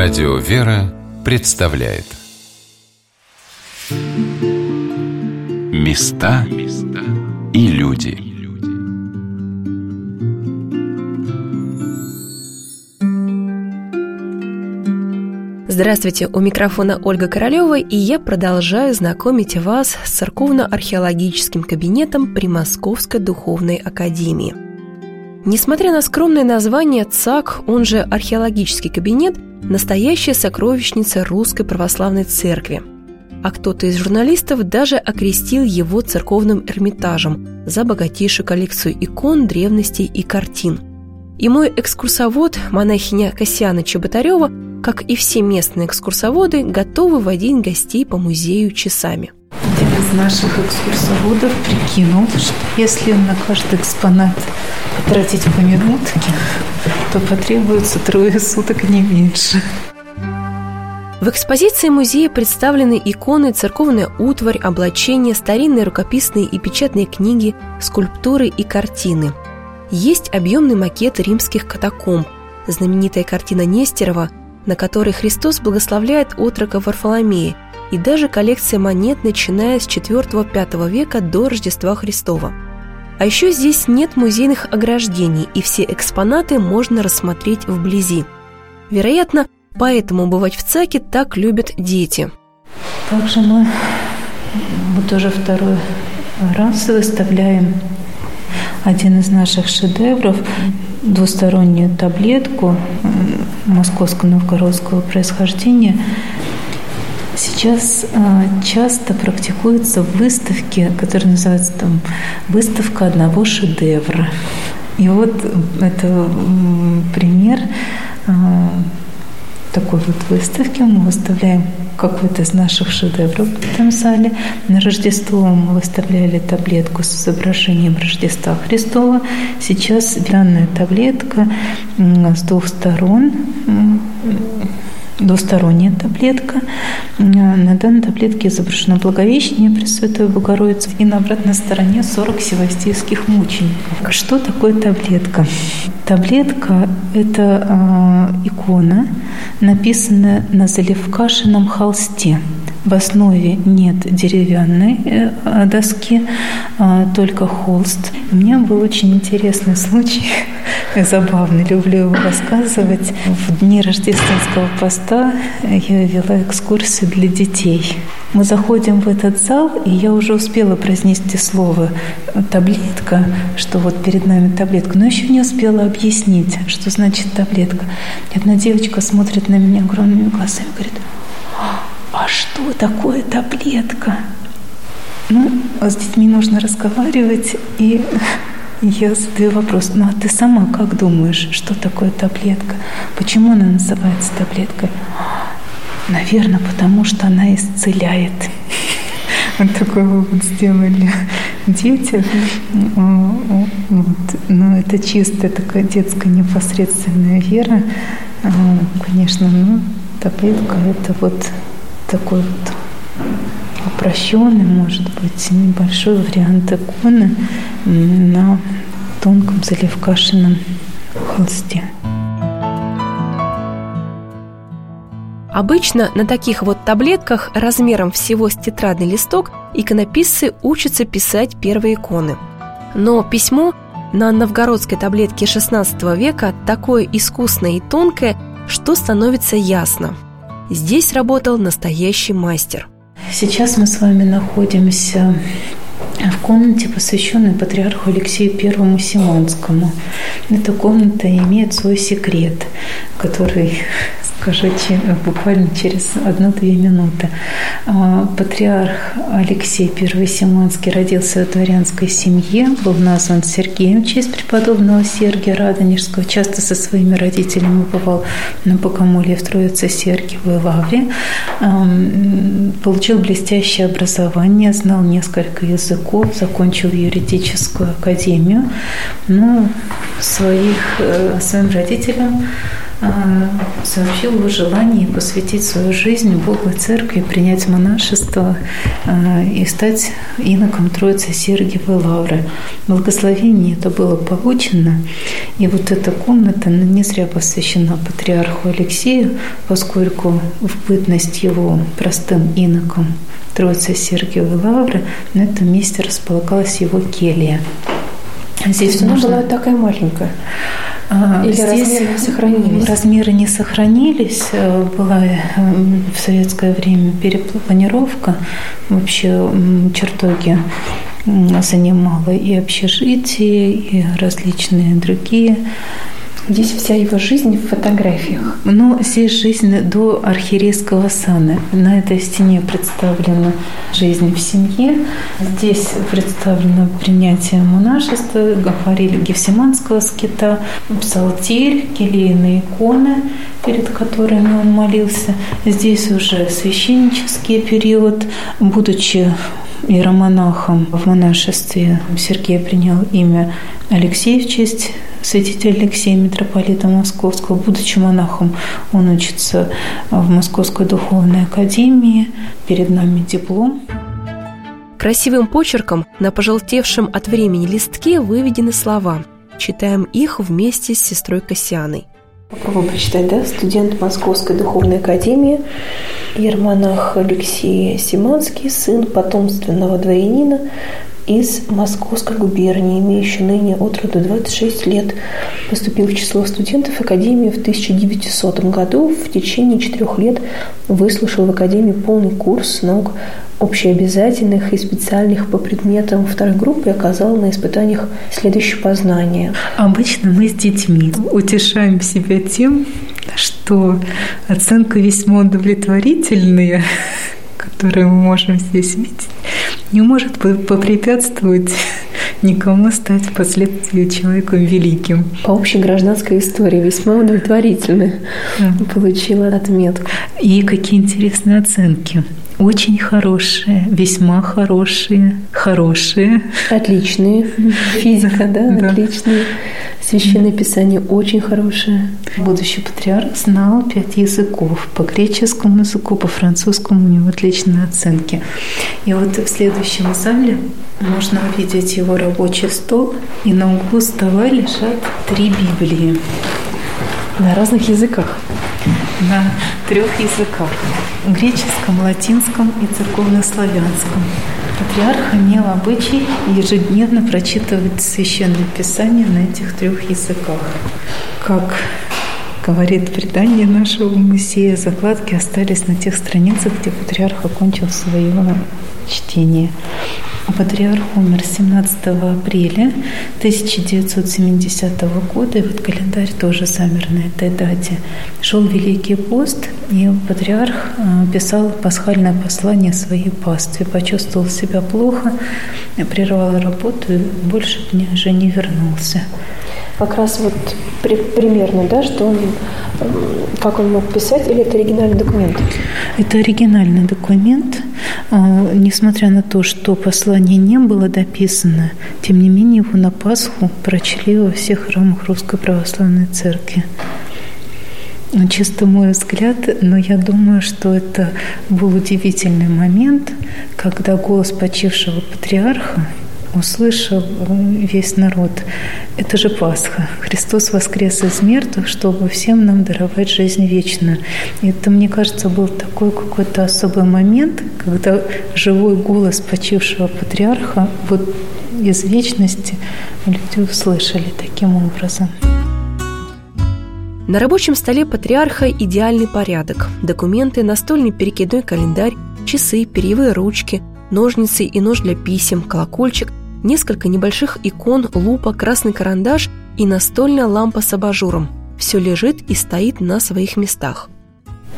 Радио «Вера» представляет Места и люди Здравствуйте, у микрофона Ольга Королева, и я продолжаю знакомить вас с церковно-археологическим кабинетом при Московской Духовной Академии. Несмотря на скромное название ЦАК, он же археологический кабинет, настоящая сокровищница Русской Православной Церкви. А кто-то из журналистов даже окрестил его церковным Эрмитажем за богатейшую коллекцию икон, древностей и картин. И мой экскурсовод, монахиня Касьяна Чеботарева, как и все местные экскурсоводы, готовы водить гостей по музею часами. Один из наших экскурсоводов прикинул, что если на каждый экспонат потратить по минутке, то потребуется трое суток не меньше. В экспозиции музея представлены иконы, церковная утварь, облачения, старинные рукописные и печатные книги, скульптуры и картины. Есть объемный макет римских катакомб, знаменитая картина Нестерова, на которой Христос благословляет отрока Варфоломея, и даже коллекция монет, начиная с IV-V века до Рождества Христова – а еще здесь нет музейных ограждений, и все экспонаты можно рассмотреть вблизи. Вероятно, поэтому бывать в ЦАКе так любят дети. Также мы вот уже второй раз выставляем один из наших шедевров двустороннюю таблетку московского новгородского происхождения Сейчас а, часто практикуются выставки, которые называются там выставка одного шедевра. И вот это пример а, такой вот выставки. Мы выставляем какой-то из наших шедевров в этом зале. На Рождество мы выставляли таблетку с изображением Рождества Христова. Сейчас данная таблетка с двух сторон двусторонняя таблетка. На данной таблетке изображено Благовещение Пресвятой Богородицы и на обратной стороне 40 севастийских мучеников. Что такое таблетка? Таблетка – это э, икона, написанная на заливкашином холсте. В основе нет деревянной э, доски, а только холст. У меня был очень интересный случай забавный, люблю его рассказывать. В дни рождественского поста я вела экскурсию для детей. Мы заходим в этот зал, и я уже успела произнести слово «таблетка», что вот перед нами таблетка, но еще не успела объяснить, что значит таблетка. И одна девочка смотрит на меня огромными глазами и говорит, а что такое таблетка? Ну, с детьми нужно разговаривать, и я задаю вопрос, ну а ты сама как думаешь, что такое таблетка? Почему она называется таблеткой? Наверное, потому что она исцеляет. Вот такой вывод сделали дети. Вот. Ну, это чистая такая детская непосредственная вера. Конечно, ну, таблетка – это вот такой вот упрощенный, может быть, небольшой вариант иконы на тонком заливкашином холсте. Обычно на таких вот таблетках размером всего с тетрадный листок иконописцы учатся писать первые иконы. Но письмо на новгородской таблетке XVI века такое искусное и тонкое, что становится ясно. Здесь работал настоящий мастер – Сейчас мы с вами находимся в комнате, посвященной патриарху Алексею Первому Симонскому. Эта комната имеет свой секрет, который скажу буквально через одну-две минуты. А, патриарх Алексей I Симонский родился в дворянской семье, был назван Сергеем в честь преподобного Сергия Радонежского. Часто со своими родителями бывал на Богомолье в Троице Сергиевой Лавре. Получил блестящее образование, знал несколько языков, закончил юридическую академию. Но своих, э, своим родителям сообщил о желании посвятить свою жизнь Богу и Церкви, принять монашество а, и стать иноком Троицы Сергиевой Лавры. Благословение это было получено, и вот эта комната не зря посвящена патриарху Алексею, поскольку в бытность его простым иноком Троицы Сергиевой Лавры на этом месте располагалась его келья. Здесь она была такая маленькая. Или Здесь размеры сохранились? Размеры не сохранились. Э, была э, в советское время перепланировка. Вообще чертоги занимала и общежитие, и различные другие Здесь вся его жизнь в фотографиях. Ну, здесь жизнь до архиерейского сана. На этой стене представлена жизнь в семье. Здесь представлено принятие монашества, говорили Гефсиманского скита, псалтирь, келейные иконы, перед которыми он молился. Здесь уже священнический период, будучи иеромонахом в монашестве Сергей принял имя Алексей в честь святителя Алексея, митрополита Московского. Будучи монахом, он учится в Московской духовной академии. Перед нами диплом. Красивым почерком на пожелтевшем от времени листке выведены слова. Читаем их вместе с сестрой Кассианой. Попробуем прочитать, да? Студент Московской духовной академии, ермонах Алексей Симанский, сын потомственного дворянина, из Московской губернии, имеющий ныне от роду 26 лет. Поступил в число студентов Академии в 1900 году. В течение четырех лет выслушал в Академии полный курс наук общеобязательных и специальных по предметам второй группы оказал на испытаниях следующее познание. Обычно мы с детьми утешаем себя тем, что оценка весьма удовлетворительная, которую мы можем здесь видеть, не может попрепятствовать никому стать впоследствии человеком великим. По общей гражданской истории весьма удовлетворительно да. получила отметку. И какие интересные оценки. Очень хорошие, весьма хорошие, хорошие. Отличные. Физика, да, да. отличные. Священное Писание очень хорошее. Будущий патриарх знал пять языков. По греческому языку, по французскому у него отличные оценки. И вот в следующем зале можно увидеть его рабочий стол, и на углу стола лежат три Библии. На разных языках? На трех языках. Греческом, латинском и церковнославянском. Патриарх имел обычай ежедневно прочитывать Священное Писание на этих трех языках. Как говорит предание нашего музея, закладки остались на тех страницах, где патриарх окончил свое чтение. Патриарх умер 17 апреля 1970 года, и вот календарь тоже замер на этой дате. Шел Великий пост, и патриарх э, писал пасхальное послание своей пастве. Почувствовал себя плохо, прервал работу и больше дня уже не вернулся как раз вот при, примерно, да, что он, как он мог писать, или это оригинальный документ? Это оригинальный документ. А, несмотря на то, что послание не было дописано, тем не менее его на Пасху прочли во всех храмах Русской Православной Церкви. Чисто мой взгляд, но я думаю, что это был удивительный момент, когда голос почившего патриарха услышал весь народ. Это же Пасха. Христос воскрес из мертвых, чтобы всем нам даровать жизнь вечную. И это, мне кажется, был такой какой-то особый момент, когда живой голос почившего патриарха вот из вечности люди услышали таким образом. На рабочем столе патриарха идеальный порядок. Документы, настольный перекидной календарь, часы, перьевые ручки, ножницы и нож для писем, колокольчик, несколько небольших икон, лупа, красный карандаш и настольная лампа с абажуром. Все лежит и стоит на своих местах.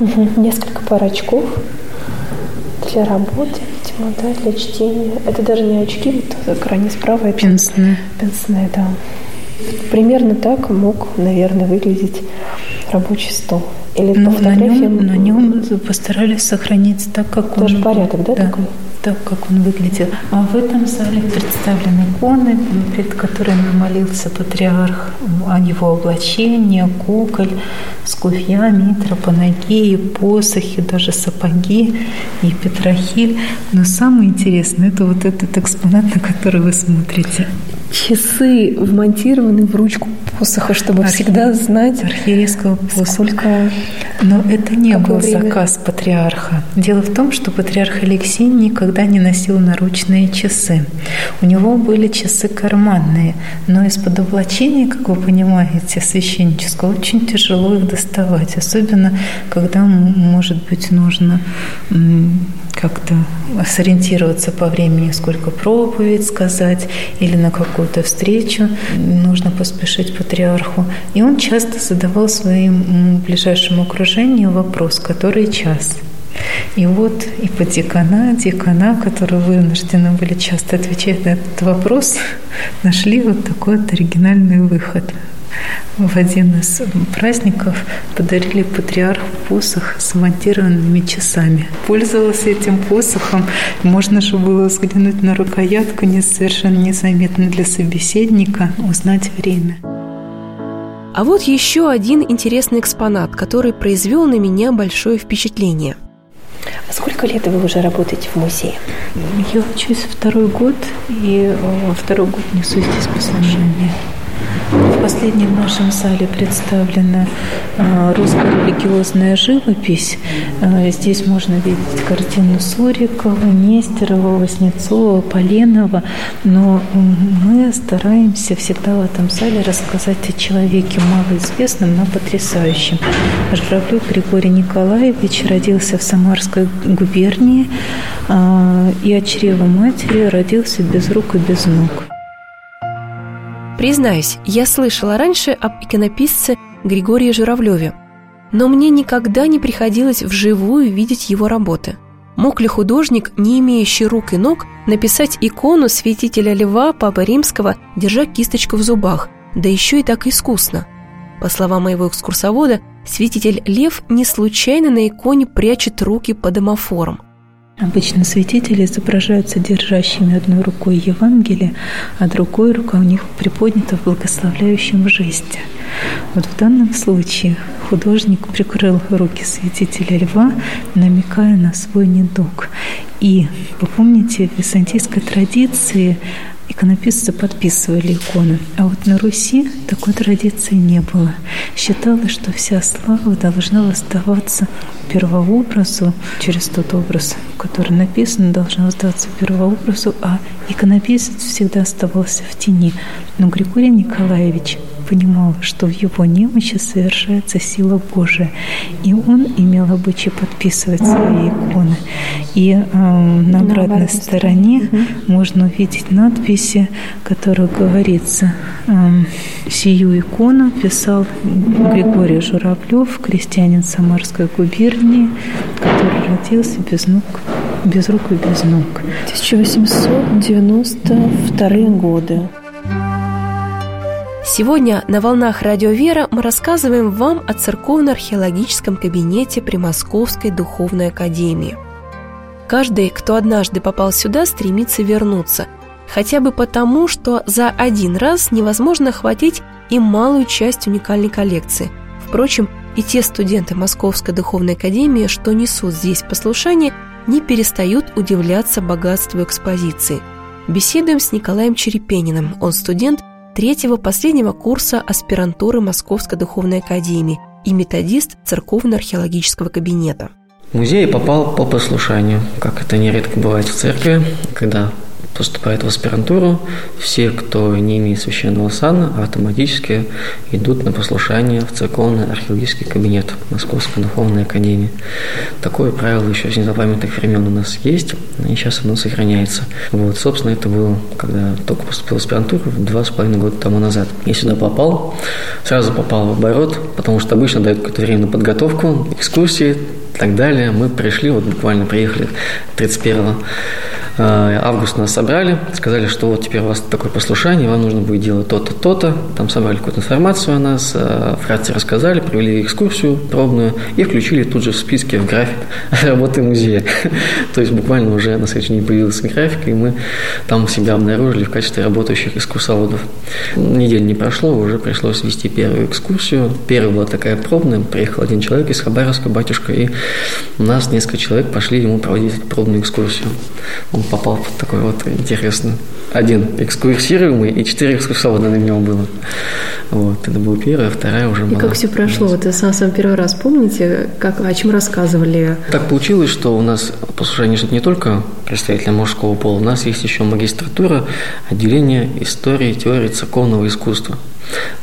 Угу. Несколько пар очков для работы, видимо, да, для чтения. Это даже не очки, вот в экране справа. Это пенсне. Пенсне, да. Примерно так мог, наверное, выглядеть рабочий стол. Или ну, по фотографиям... На нем, на нем постарались сохранить так, как Тоже он... порядок, да, да. такой? Так, как он выглядел. А в этом зале представлены иконы, перед которыми молился патриарх, о его облачении, куколь, скуфья, митра, панагии, посохи, даже сапоги и петрохиль. Но самое интересное – это вот этот экспонат, на который вы смотрите. Часы вмонтированы в ручку посоха, чтобы Архи... всегда знать архиерейского посоха. Сколько... Но это не был время? заказ патриарха. Дело в том, что патриарх Алексей никогда не носил наручные часы. У него были часы карманные, но из-под облачения, как вы понимаете, священнического, очень тяжело их доставать, особенно когда, может быть, нужно как-то сориентироваться по времени, сколько проповедь сказать или на какую-то встречу нужно поспешить патриарху. И он часто задавал своему ближайшему окружению вопрос, который час. И вот и по декана, декана, которые вынуждены были часто отвечать на этот вопрос, нашли вот такой вот оригинальный выход – в один из праздников подарили патриарху посох с монтированными часами. Пользовался этим посохом. Можно же было взглянуть на рукоятку, не совершенно незаметно для собеседника, узнать время. А вот еще один интересный экспонат, который произвел на меня большое впечатление. А сколько лет вы уже работаете в музее? Я учусь второй год, и второй год несу здесь послушание. В последнем нашем зале представлена а, русская религиозная живопись. А, здесь можно видеть картину Сурикова, Нестерова, Воснецова, Поленова. Но мы стараемся всегда в этом зале рассказать о человеке малоизвестном, но потрясающем. Журавлев Григорий Николаевич родился в Самарской губернии а, и от чрева матери родился без рук и без ног. Признаюсь, я слышала раньше об иконописце Григории Журавлеве, но мне никогда не приходилось вживую видеть его работы. Мог ли художник, не имеющий рук и ног, написать икону святителя Льва Папы Римского, держа кисточку в зубах, да еще и так искусно? По словам моего экскурсовода, святитель Лев не случайно на иконе прячет руки под домофором – Обычно святители изображаются держащими одной рукой Евангелие, а другой рука у них приподнята в благословляющем жесте. Вот в данном случае художник прикрыл руки святителя льва, намекая на свой недуг. И, вы помните, в византийской традиции иконописцы подписывали иконы. А вот на Руси такой традиции не было. Считалось, что вся слава должна оставаться первообразу, через тот образ, который написан, должна оставаться первообразу, а иконописец всегда оставался в тени. Но Григорий Николаевич понимал, что в его немощи совершается сила Божия. И он имел обычай подписывать свои иконы. И э, на обратной стороне угу. можно увидеть надписи, которые говорится э, «Сию икону писал Григорий Журавлев, крестьянин Самарской губернии, который родился без ног без рук и без ног. 1892 годы. Сегодня на «Волнах Радио Вера» мы рассказываем вам о церковно-археологическом кабинете при Московской Духовной Академии. Каждый, кто однажды попал сюда, стремится вернуться, хотя бы потому, что за один раз невозможно охватить и малую часть уникальной коллекции. Впрочем, и те студенты Московской Духовной Академии, что несут здесь послушание, не перестают удивляться богатству экспозиции. Беседуем с Николаем Черепениным, он студент третьего последнего курса аспирантуры Московской Духовной Академии и методист Церковно-археологического кабинета. В музей попал по послушанию, как это нередко бывает в церкви, когда поступает в аспирантуру, все, кто не имеет священного сана, автоматически идут на послушание в церковный археологический кабинет Московской духовной академии. Такое правило еще с незапамятных времен у нас есть, и сейчас оно сохраняется. Вот, собственно, это было, когда только поступил в аспирантуру, два с половиной года тому назад. Я сюда попал, сразу попал в оборот, потому что обычно дают какое-то время на подготовку, экскурсии и так далее. Мы пришли, вот буквально приехали 31 Э, август нас собрали, сказали, что вот теперь у вас такое послушание, вам нужно будет делать то-то, то-то. Там собрали какую-то информацию о нас, э, вкратце рассказали, провели экскурсию пробную и включили тут же в списке в график работы музея. То есть буквально уже на следующий день появился график, и мы там себя обнаружили в качестве работающих экскурсоводов. Неделя не прошло, уже пришлось вести первую экскурсию. Первая была такая пробная, приехал один человек из Хабаровска, батюшка, и у нас несколько человек пошли ему проводить пробную экскурсию. Попал в такой вот интересный один экскурсируемый и четыре экскурсовода на него было. Вот, это была первая, вторая уже была. И как все прошло? Вот вы сам, сам первый раз помните, как, о чем рассказывали? Так получилось, что у нас послушание что не только представителя мужского пола, у нас есть еще магистратура, отделение истории, теории церковного искусства.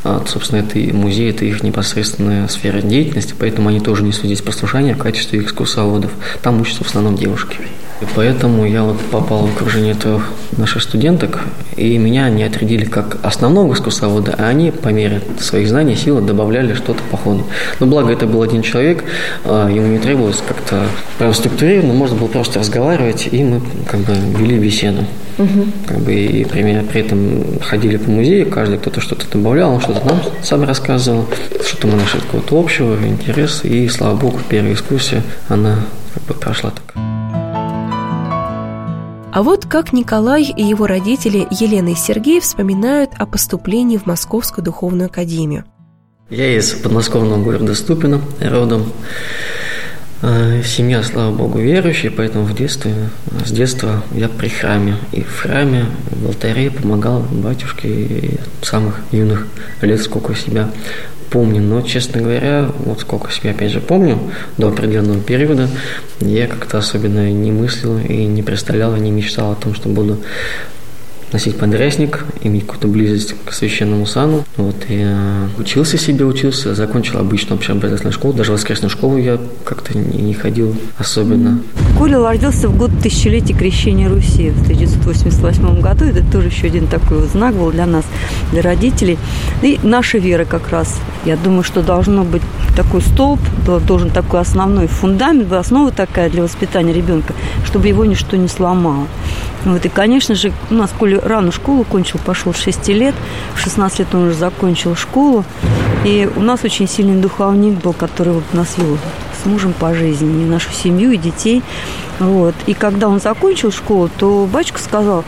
А, собственно, это и музей, это их непосредственная сфера деятельности, поэтому они тоже несут здесь послушание в качестве экскурсоводов. Там учатся в основном девушки. И поэтому я вот попал в окружение трех наших студенток, и меня не отрядили как основного экскурсовода, а они по мере своих знаний, силы добавляли что-то по ходу. Но благо это был один человек, а, ему не требовалось как-то прям структурированно, можно было просто разговаривать, и мы как бы вели беседу. Угу. Как бы, и при, при этом ходили по музею, каждый кто-то что-то добавлял, он что-то нам сам рассказывал, что-то мы нашли какого-то общего интереса, и слава богу, первая экскурсия, она как бы прошла так. А вот как Николай и его родители Елена и Сергей вспоминают о поступлении в Московскую духовную академию. Я из подмосковного города Ступино родом. Э, семья, слава богу, верующая, поэтому в детстве, с детства я при храме. И в храме, в алтаре помогал батюшке самых юных лет, сколько себя помню. Но, честно говоря, вот сколько себя, опять же, помню, до определенного периода, я как-то особенно не мыслил и не представлял, и не мечтал о том, что буду носить подрясник, иметь какую-то близость к священному сану. Вот, я учился себе, учился, закончил обычную общеобразовательную школу, даже воскресную школу я как-то не, не ходил особенно. Коля родился в год тысячелетия крещения Руси в 1988 году. Это тоже еще один такой вот знак был для нас, для родителей. И наша вера как раз. Я думаю, что должно быть такой столб, должен такой основной фундамент, основа такая для воспитания ребенка, чтобы его ничто не сломало. Вот, и, конечно же, у нас Коля рано школу кончил, пошел с 6 лет. В 16 лет он уже закончил школу. И у нас очень сильный духовник был, который вот нас вел с мужем по жизни, нашу семью, и детей. Вот. И когда он закончил школу, то батюшка сказал,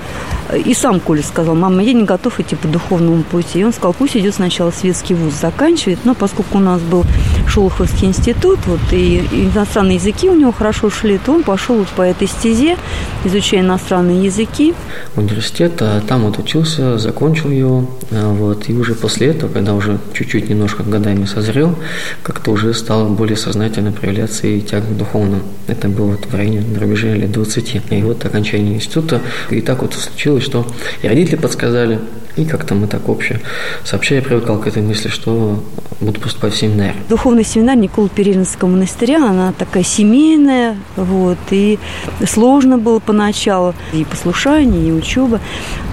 и сам Коля сказал, мама, я не готов идти по духовному пути. И он сказал, пусть идет сначала светский вуз, заканчивает. Но поскольку у нас был Шолоховский институт, вот, и иностранные языки у него хорошо шли, то он пошел вот по этой стезе, изучая иностранные языки. Университет, а там вот учился, закончил его. А, вот, и уже после этого, когда уже чуть-чуть немножко годами созрел, как-то уже стал более сознательно проявляться и тяга к духовному. Это было вот в районе на рубеже лет 20. И вот окончание института. И так вот случилось, что и родители подсказали, и как-то мы так общее сообща я привыкал к этой мысли, что буду поступать в семинар. Духовный семинар Никола Перинского монастыря, она такая семейная, вот, и сложно было поначалу, и послушание, и учеба.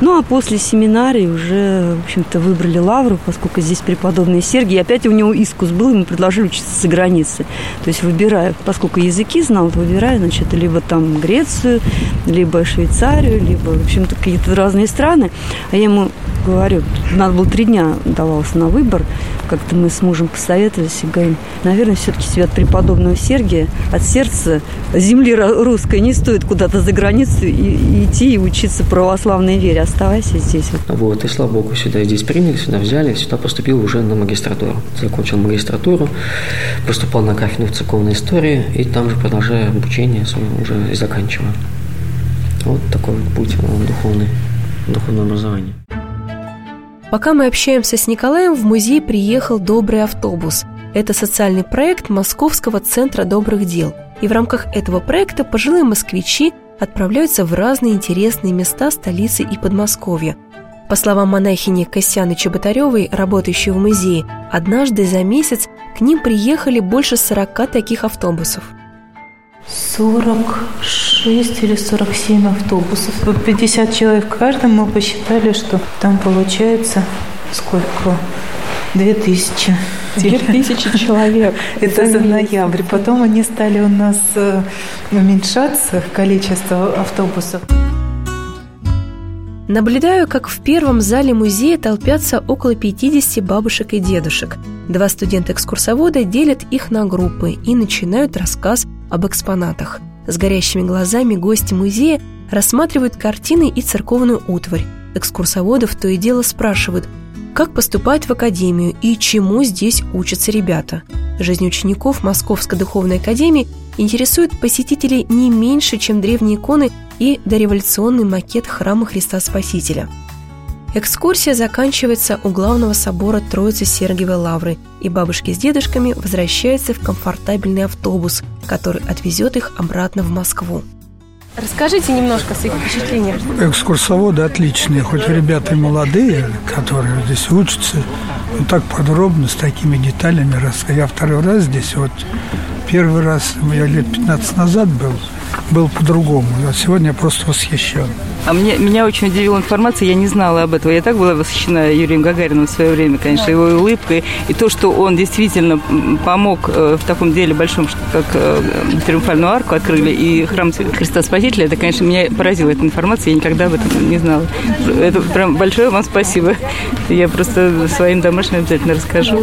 Ну, а после семинария уже, в общем-то, выбрали лавру, поскольку здесь преподобный Сергий, и опять у него искус был, ему предложили учиться за границей. То есть выбирая, поскольку языки знал, выбирая, значит, либо там Грецию, либо Швейцарию, либо, в общем-то, какие-то разные страны. А я ему говорю, надо было три дня давался на выбор. Как-то мы с мужем посоветовались и говорим, наверное, все-таки себе от преподобного Сергия, от сердца земли русской не стоит куда-то за границу и, и идти и учиться православной вере. Оставайся здесь. Вот, и слава богу, сюда здесь приняли, сюда взяли, сюда поступил уже на магистратуру. Закончил магистратуру, поступал на кафедру церковной истории и там же продолжая обучение уже и заканчиваю. Вот такой путь духовный, духовное образование. Пока мы общаемся с Николаем, в музей приехал «Добрый автобус». Это социальный проект Московского центра добрых дел. И в рамках этого проекта пожилые москвичи отправляются в разные интересные места столицы и Подмосковья. По словам монахини Косяны Чеботаревой, работающей в музее, однажды за месяц к ним приехали больше 40 таких автобусов – 46 или 47 автобусов. 50 человек в каждом мы посчитали, что там получается сколько? 2000. Две тысячи человек. Это за ноябрь. Потом они стали у нас э, уменьшаться, количество автобусов. Наблюдаю, как в первом зале музея толпятся около 50 бабушек и дедушек. Два студента-экскурсовода делят их на группы и начинают рассказ об экспонатах. С горящими глазами гости музея рассматривают картины и церковную утварь. Экскурсоводов то и дело спрашивают, как поступать в академию и чему здесь учатся ребята. Жизнь учеников Московской духовной академии интересует посетителей не меньше, чем древние иконы и дореволюционный макет храма Христа Спасителя. Экскурсия заканчивается у главного собора Троицы Сергиевой Лавры, и бабушки с дедушками возвращаются в комфортабельный автобус, который отвезет их обратно в Москву. Расскажите немножко о своих впечатлениях. Экскурсоводы отличные, хоть ребята и молодые, которые здесь учатся, но так подробно, с такими деталями. Я второй раз здесь, вот первый раз, я лет 15 назад был, был по-другому. А сегодня я просто восхищен. А мне, меня очень удивила информация, я не знала об этом. Я так была восхищена Юрием Гагарином в свое время, конечно, его улыбкой. И то, что он действительно помог э, в таком деле большом, как э, Триумфальную арку открыли и храм Христа Спасителя, это, конечно, меня поразила эта информация, я никогда об этом не знала. Это прям большое вам спасибо. Я просто своим домашним обязательно расскажу.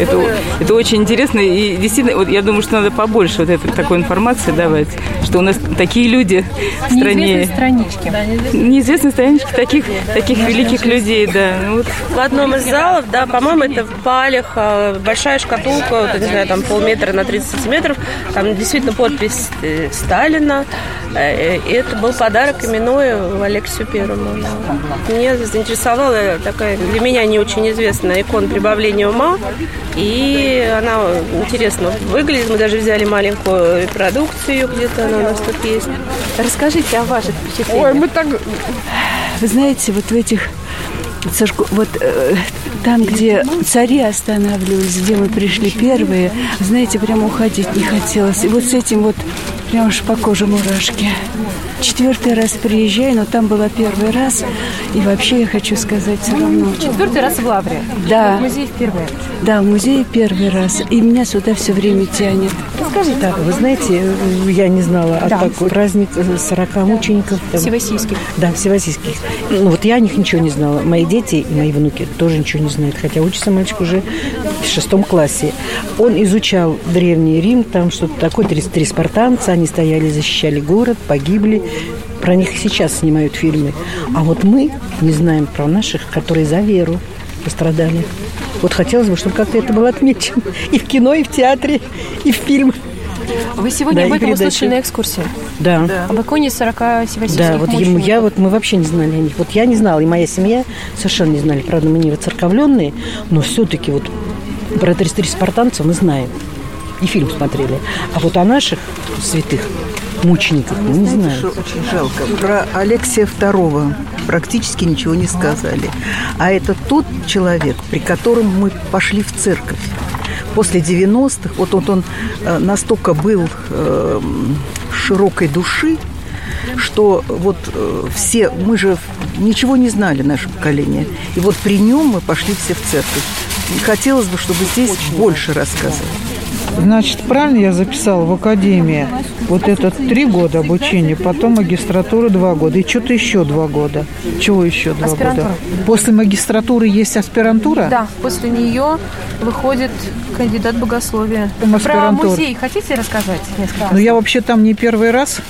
Это, это очень интересно и действительно, вот я думаю, что надо побольше вот этой такой информации давать, что у нас такие люди в стране. странички. Да, неизвестные странички таких, таких великих людей, да. Ну, вот. В одном из залов, да, по-моему, это в Палях, а, большая шкатулка, вот, не знаю, там полметра на 30 сантиметров, там действительно подпись э, Сталина, э, и это был подарок именной Алексею Первому. Мне заинтересовала такая, для меня не очень известная икона прибавления ума, и она интересно выглядит, мы даже взяли маленькую репродукцию, где-то она у нас тут есть. Расскажите о ваших впечатлениях. Ой, мы так... Вы знаете, вот в этих вот э, там, где цари останавливались, где мы пришли первые, знаете, прямо уходить не хотелось. И вот с этим вот прям уж по коже мурашки. Четвертый раз приезжаю, но там была первый раз. И вообще я хочу сказать все равно. Четвертый раз в Лавре? Да. В музее первый раз? Да, в музее первый раз. И меня сюда все время тянет. Расскажите. Так, вы знаете, я не знала о да. такой праздник 40 мучеников. Там. Всевосийских. Да, всевосийских. Ну вот я о них ничего не знала. Мои дети и мои внуки тоже ничего не знают. Хотя учится мальчик уже в шестом классе. Он изучал Древний Рим, там что-то такое, три спартанца, они стояли, защищали город, погибли. Про них сейчас снимают фильмы. А вот мы не знаем про наших, которые за веру пострадали. Вот хотелось бы, чтобы как-то это было отмечено и в кино, и в театре, и в фильмах. Вы сегодня да, об этом услышали на экскурсии? Да. да. Об иконе 40 севастийских Да, вот ему, я вот мы вообще не знали о них. Вот я не знала, и моя семья совершенно не знали. Правда, мы не воцерковленные, но все-таки вот про 33 спартанца мы знаем. И фильм смотрели. А вот о наших святых мучеников мы не знаем. Очень жалко. Про Алексия II практически ничего не сказали. А это тот человек, при котором мы пошли в церковь. После 90-х, вот, вот он э, настолько был э, широкой души, что вот э, все, мы же ничего не знали, наше поколение. И вот при нем мы пошли все в церковь. И хотелось бы, чтобы здесь Очень больше рассказывали. Значит, правильно я записала в академии вот это три года обучения, потом магистратура два года и что-то еще два года. Чего еще два года? После магистратуры есть аспирантура? Да, после нее выходит кандидат богословия. Про музей хотите рассказать несколько Ну, я вообще там не первый раз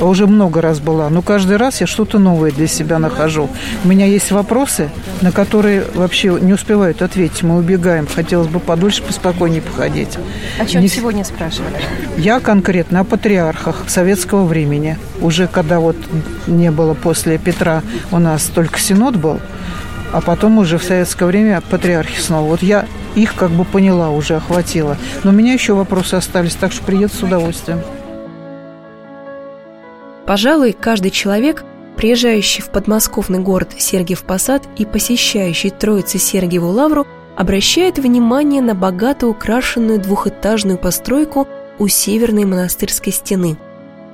уже много раз была, но каждый раз я что-то новое для себя нахожу. У меня есть вопросы, на которые вообще не успевают ответить. Мы убегаем. Хотелось бы подольше, поспокойнее походить. О чем не... сегодня спрашивали? Я конкретно о патриархах советского времени. Уже когда вот не было после Петра у нас только Синод был, а потом уже в советское время патриархи снова. Вот я их как бы поняла, уже охватила. Но у меня еще вопросы остались, так что приеду с удовольствием. Пожалуй, каждый человек, приезжающий в подмосковный город Сергиев Посад и посещающий Троицы Сергиеву Лавру, обращает внимание на богато украшенную двухэтажную постройку у северной монастырской стены.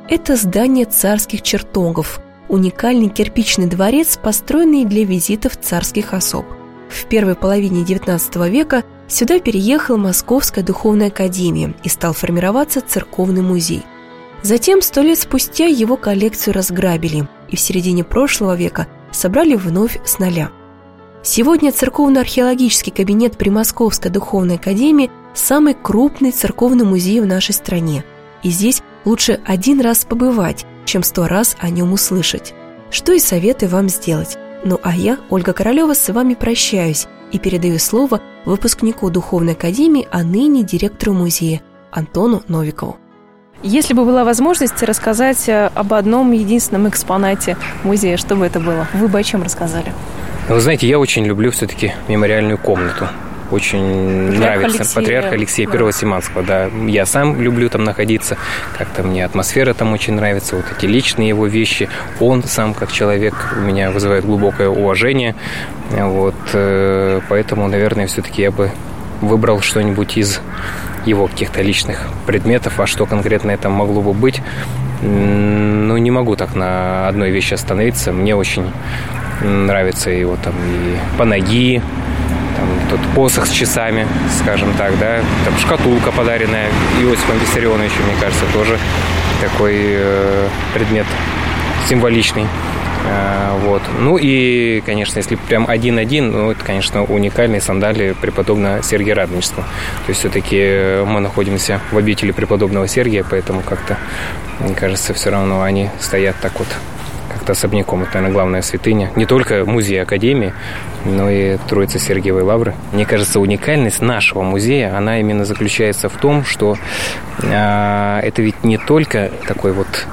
Это здание царских чертогов, уникальный кирпичный дворец, построенный для визитов царских особ. В первой половине XIX века сюда переехала Московская духовная академия и стал формироваться церковный музей – Затем, сто лет спустя, его коллекцию разграбили, и в середине прошлого века собрали вновь с нуля. Сегодня церковно-археологический кабинет при Московской духовной академии – самый крупный церковный музей в нашей стране. И здесь лучше один раз побывать, чем сто раз о нем услышать. Что и советую вам сделать. Ну а я, Ольга Королева, с вами прощаюсь и передаю слово выпускнику Духовной Академии, а ныне директору музея Антону Новикову. Если бы была возможность рассказать э, об одном единственном экспонате музея, что бы это было? Вы бы о чем рассказали? Вы знаете, я очень люблю все-таки мемориальную комнату. Очень Патриарх нравится Алексея, патриарх Алексея да. Симанского. Да, я сам люблю там находиться. Как-то мне атмосфера там очень нравится. Вот эти личные его вещи. Он сам как человек у меня вызывает глубокое уважение. Вот, э, поэтому, наверное, все-таки я бы выбрал что-нибудь из его каких-то личных предметов, а что конкретно это могло бы быть, ну, не могу так на одной вещи остановиться. Мне очень нравится его там и по ноги, там тот посох с часами, скажем так, да, там шкатулка подаренная Иосифом Виссарионовичем, мне кажется, тоже такой э, предмет символичный. Э, вот. Ну и, конечно, если прям один-один, ну, это, конечно, уникальные сандали преподобного Сергия Радонежского. То есть все-таки мы находимся в обители преподобного Сергия, поэтому как-то, мне кажется, все равно они стоят так вот как-то особняком. Это, наверное, главная святыня. Не только музей Академии, но и Троица Сергиевой Лавры. Мне кажется, уникальность нашего музея, она именно заключается в том, что э, это ведь не только такой вот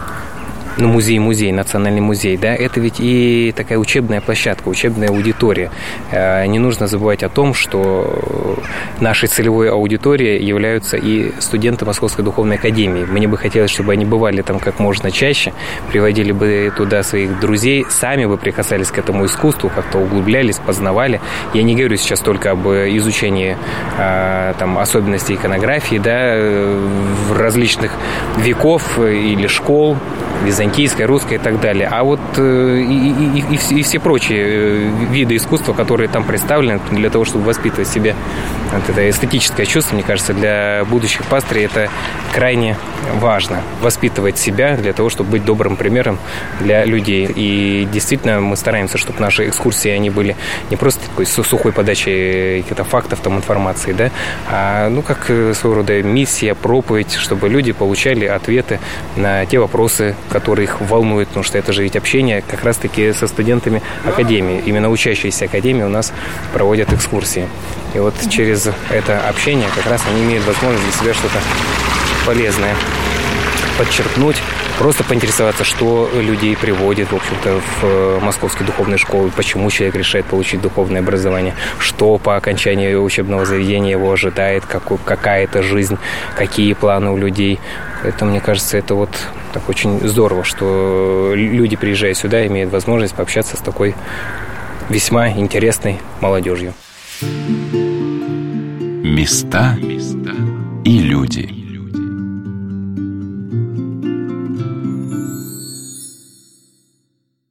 ну, музей-музей, национальный музей, да, это ведь и такая учебная площадка, учебная аудитория. Э, не нужно забывать о том, что нашей целевой аудиторией являются и студенты Московской Духовной Академии. Мне бы хотелось, чтобы они бывали там как можно чаще, приводили бы туда своих друзей, сами бы прикасались к этому искусству, как-то углублялись, познавали. Я не говорю сейчас только об изучении э, там, особенностей иконографии, да, различных веков или школ, византийской, русской и так далее. А вот э, и, и, и, и все прочие э, виды искусства, которые там представлены для того, чтобы воспитывать себе вот это эстетическое чувство, мне кажется, для будущих пастырей это крайне важно. Воспитывать себя для того, чтобы быть добрым примером для людей. И действительно мы стараемся, чтобы наши экскурсии, они были не просто такой сухой подачей каких-то фактов, там, информации, да, а ну как э, своего рода миссия, проповедь, чтобы люди получали ответы на те вопросы, которые их волнуют, потому что это же ведь общение как раз-таки со студентами Академии. Именно учащиеся Академии у нас проводят экскурсии. И вот через это общение как раз они имеют возможность для себя что-то полезное подчеркнуть, просто поинтересоваться, что людей приводит, в общем-то, в э, московские духовные школы, почему человек решает получить духовное образование, что по окончании учебного заведения его ожидает, какая это жизнь, какие планы у людей. Это, мне кажется, это вот так очень здорово, что люди, приезжая сюда, имеют возможность пообщаться с такой весьма интересной молодежью. Места и люди.